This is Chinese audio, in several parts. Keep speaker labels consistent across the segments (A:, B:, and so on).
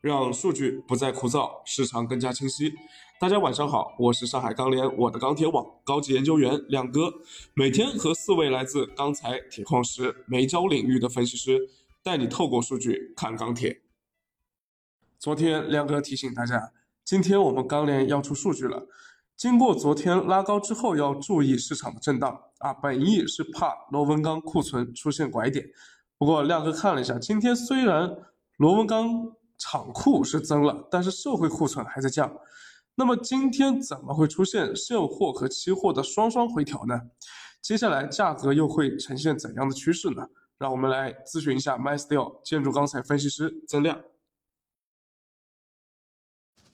A: 让数据不再枯燥，市场更加清晰。大家晚上好，我是上海钢联我的钢铁网高级研究员亮哥，每天和四位来自钢材、铁矿石、煤焦领域的分析师，带你透过数据看钢铁。昨天亮哥提醒大家，今天我们钢联要出数据了。经过昨天拉高之后，要注意市场的震荡啊。本意是怕螺纹钢库存出现拐点。不过亮哥看了一下，今天虽然螺纹钢厂库是增了，但是社会库存还在降。那么今天怎么会出现现货和期货的双双回调呢？接下来价格又会呈现怎样的趋势呢？让我们来咨询一下 MySteel 建筑钢材分析师曾亮。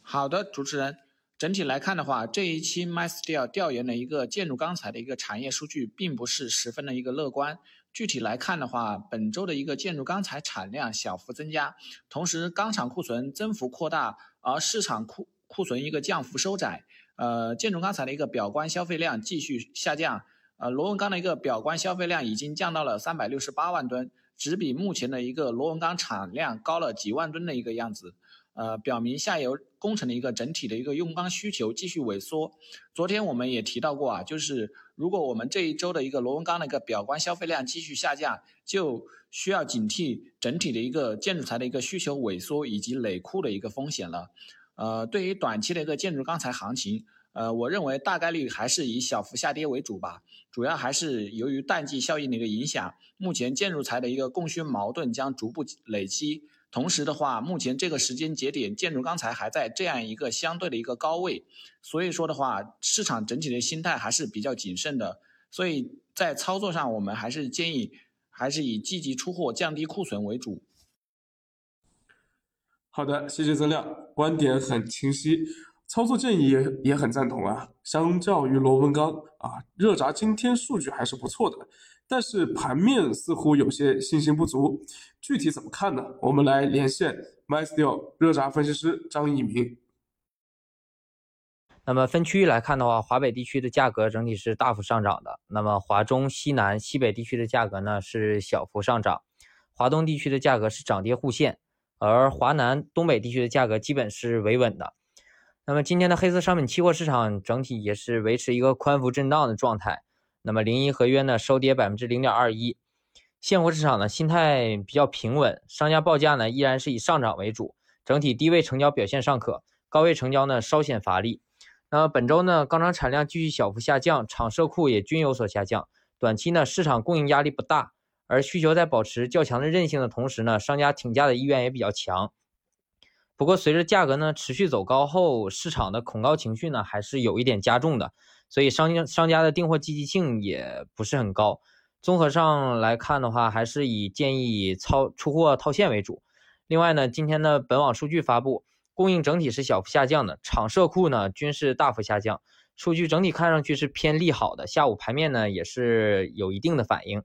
B: 好的，主持人，整体来看的话，这一期 MySteel 调研的一个建筑钢材的一个产业数据，并不是十分的一个乐观。具体来看的话，本周的一个建筑钢材产量小幅增加，同时钢厂库存增幅扩大，而市场库库存一个降幅收窄。呃，建筑钢材的一个表观消费量继续下降。呃，螺纹钢的一个表观消费量已经降到了三百六十八万吨，只比目前的一个螺纹钢产量高了几万吨的一个样子。呃，表明下游工程的一个整体的一个用钢需求继续萎缩。昨天我们也提到过啊，就是如果我们这一周的一个螺纹钢的一个表观消费量继续下降，就需要警惕整体的一个建筑材的一个需求萎缩以及累库的一个风险了。呃，对于短期的一个建筑钢材行情，呃，我认为大概率还是以小幅下跌为主吧，主要还是由于淡季效应的一个影响。目前建筑材的一个供需矛盾将逐步累积。同时的话，目前这个时间节点，建筑钢材还在这样一个相对的一个高位，所以说的话，市场整体的心态还是比较谨慎的。所以在操作上，我们还是建议还是以积极出货、降低库存为主。
A: 好的，谢谢曾亮，观点很清晰，操作建议也也很赞同啊。相较于螺纹钢啊，热轧今天数据还是不错的。但是盘面似乎有些信心不足，具体怎么看呢？我们来连线 MySteel 热轧分析师张一鸣。
C: 那么分区域来看的话，华北地区的价格整体是大幅上涨的。那么华中、西南、西北地区的价格呢是小幅上涨，华东地区的价格是涨跌互现，而华南、东北地区的价格基本是维稳的。那么今天的黑色商品期货市场整体也是维持一个宽幅震荡的状态。那么零一合约呢收跌百分之零点二一，现货市场呢心态比较平稳，商家报价呢依然是以上涨为主，整体低位成交表现尚可，高位成交呢稍显乏力。那么本周呢钢厂产量继续小幅下降，厂社库也均有所下降，短期呢市场供应压力不大，而需求在保持较强的韧性的同时呢，商家挺价的意愿也比较强。不过随着价格呢持续走高后，市场的恐高情绪呢还是有一点加重的。所以商家商家的订货积极性也不是很高，综合上来看的话，还是以建议以操出货套现为主。另外呢，今天的本网数据发布，供应整体是小幅下降的，厂社库呢均是大幅下降，数据整体看上去是偏利好的。下午盘面呢也是有一定的反应，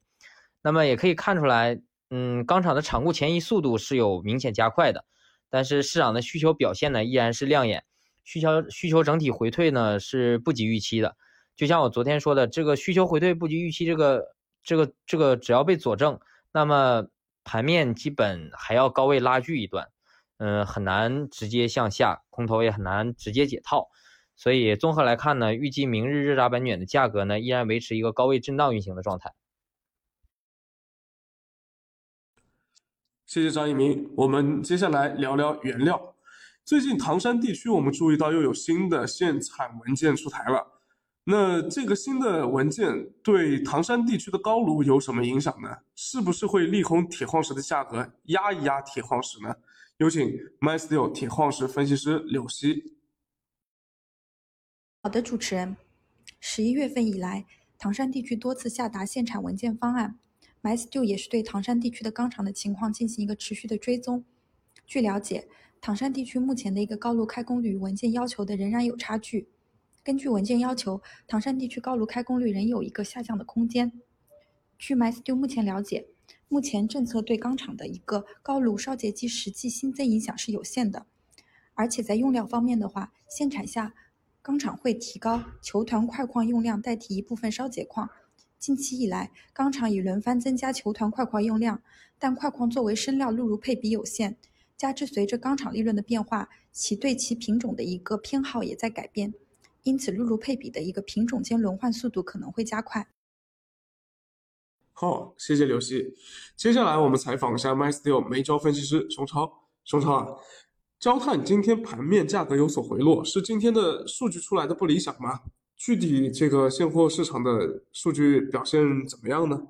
C: 那么也可以看出来，嗯，钢厂的厂库前移速度是有明显加快的，但是市场的需求表现呢依然是亮眼。需求需求整体回退呢是不及预期的，就像我昨天说的，这个需求回退不及预期，这个这个这个只要被佐证，那么盘面基本还要高位拉锯一段，嗯，很难直接向下，空头也很难直接解套，所以综合来看呢，预计明日热轧板卷的价格呢依然维持一个高位震荡运行的状态。
A: 谢谢张一鸣，我们接下来聊聊原料。最近唐山地区，我们注意到又有新的限产文件出台了。那这个新的文件对唐山地区的高炉有什么影响呢？是不是会利空铁矿石的价格，压一压铁矿石呢？有请 MySteel 铁矿石分析师柳溪。
D: 好的，主持人。十一月份以来，唐山地区多次下达限产文件方案，MySteel 也是对唐山地区的钢厂的情况进行一个持续的追踪。据了解。唐山地区目前的一个高炉开工率与文件要求的仍然有差距。根据文件要求，唐山地区高炉开工率仍有一个下降的空间。据 MySteel 目前了解，目前政策对钢厂的一个高炉烧结机实际新增影响是有限的。而且在用料方面的话，限产下，钢厂会提高球团块矿用量，代替一部分烧结矿。近期以来，钢厂已轮番增加球团块矿用量，但块矿作为生料录入配比有限。加之随着钢厂利润的变化，其对其品种的一个偏好也在改变，因此录入配比的一个品种间轮换速度可能会加快。
A: 好，谢谢刘希。接下来我们采访一下 MySteel 煤焦分析师熊超。熊超啊，焦炭今天盘面价格有所回落，是今天的数据出来的不理想吗？具体这个现货市场的数据表现怎么样呢？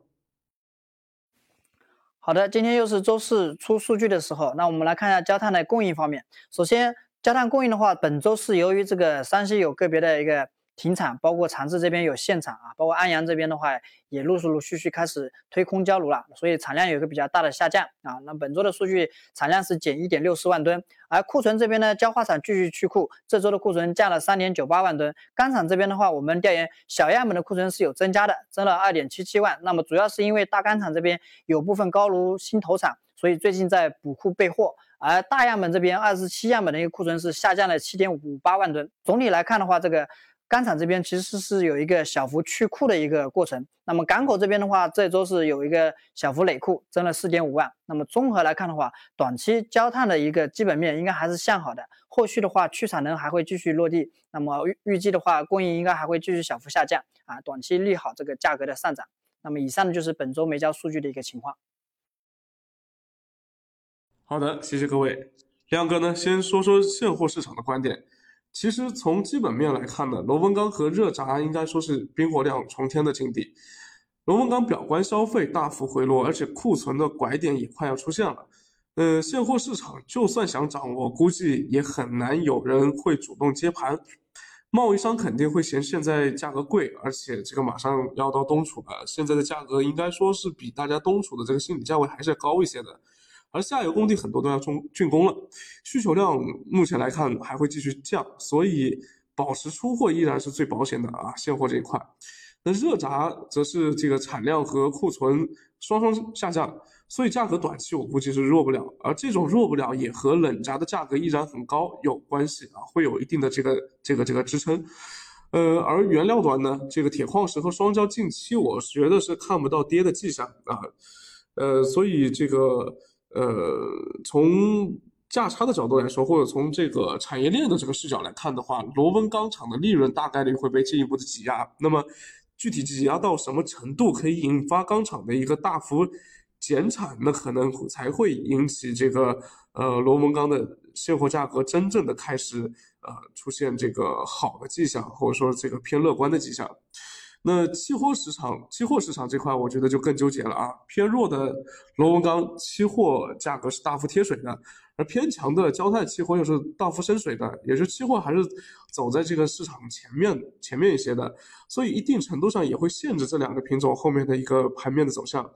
E: 好的，今天又是周四出数据的时候，那我们来看一下焦炭的供应方面。首先，焦炭供应的话，本周是由于这个山西有个别的一个。停产，包括长治这边有限产啊，包括安阳这边的话也陆陆续续开始推空焦炉了，所以产量有一个比较大的下降啊。那本周的数据产量是减一点六四万吨，而库存这边呢，焦化厂继续去库，这周的库存降了三点九八万吨。钢厂这边的话，我们调研小样本的库存是有增加的，增了二点七七万。那么主要是因为大钢厂这边有部分高炉新投产，所以最近在补库备货。而大样本这边二十七样本的一个库存是下降了七点五八万吨。总体来看的话，这个。钢厂这边其实是有一个小幅去库的一个过程，那么港口这边的话，这周是有一个小幅累库，增了四点五万。那么综合来看的话，短期焦炭的一个基本面应该还是向好的，后续的话去产能还会继续落地，那么预预计的话供应应该还会继续小幅下降啊，短期利好这个价格的上涨。那么以上呢就是本周煤焦数据的一个情况。
A: 好的，谢谢各位。亮哥呢，先说说现货市场的观点。其实从基本面来看呢，螺纹钢和热轧应该说是冰火两重天的境地。螺纹钢表观消费大幅回落，而且库存的拐点也快要出现了。呃，现货市场就算想涨，我估计也很难有人会主动接盘。贸易商肯定会嫌现在价格贵，而且这个马上要到冬储了，现在的价格应该说是比大家冬储的这个心理价位还是要高一些的。而下游工地很多都要中竣工了，需求量目前来看还会继续降，所以保持出货依然是最保险的啊。现货这一块，那热轧则是这个产量和库存双双下降，所以价格短期我估计是弱不了。而这种弱不了也和冷轧的价格依然很高有关系啊，会有一定的这个这个这个支撑。呃，而原料端呢，这个铁矿石和双焦近期我觉得是看不到跌的迹象啊，呃，所以这个。呃，从价差的角度来说，或者从这个产业链的这个视角来看的话，螺纹钢厂的利润大概率会被进一步的挤压。那么，具体挤压到什么程度可以引发钢厂的一个大幅减产，那可能才会引起这个呃螺纹钢的现货价格真正的开始呃出现这个好的迹象，或者说这个偏乐观的迹象。那期货市场，期货市场这块，我觉得就更纠结了啊。偏弱的螺纹钢期货价格是大幅贴水的，而偏强的焦炭期货又是大幅升水的，也是期货还是走在这个市场前面前面一些的，所以一定程度上也会限制这两个品种后面的一个盘面的走向。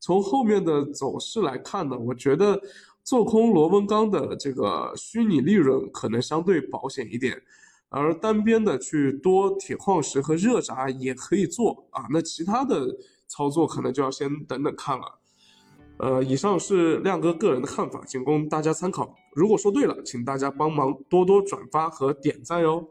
A: 从后面的走势来看呢，我觉得做空螺纹钢的这个虚拟利润可能相对保险一点。而单边的去多铁矿石和热轧也可以做啊，那其他的操作可能就要先等等看了。呃，以上是亮哥个人的看法，仅供大家参考。如果说对了，请大家帮忙多多转发和点赞哟。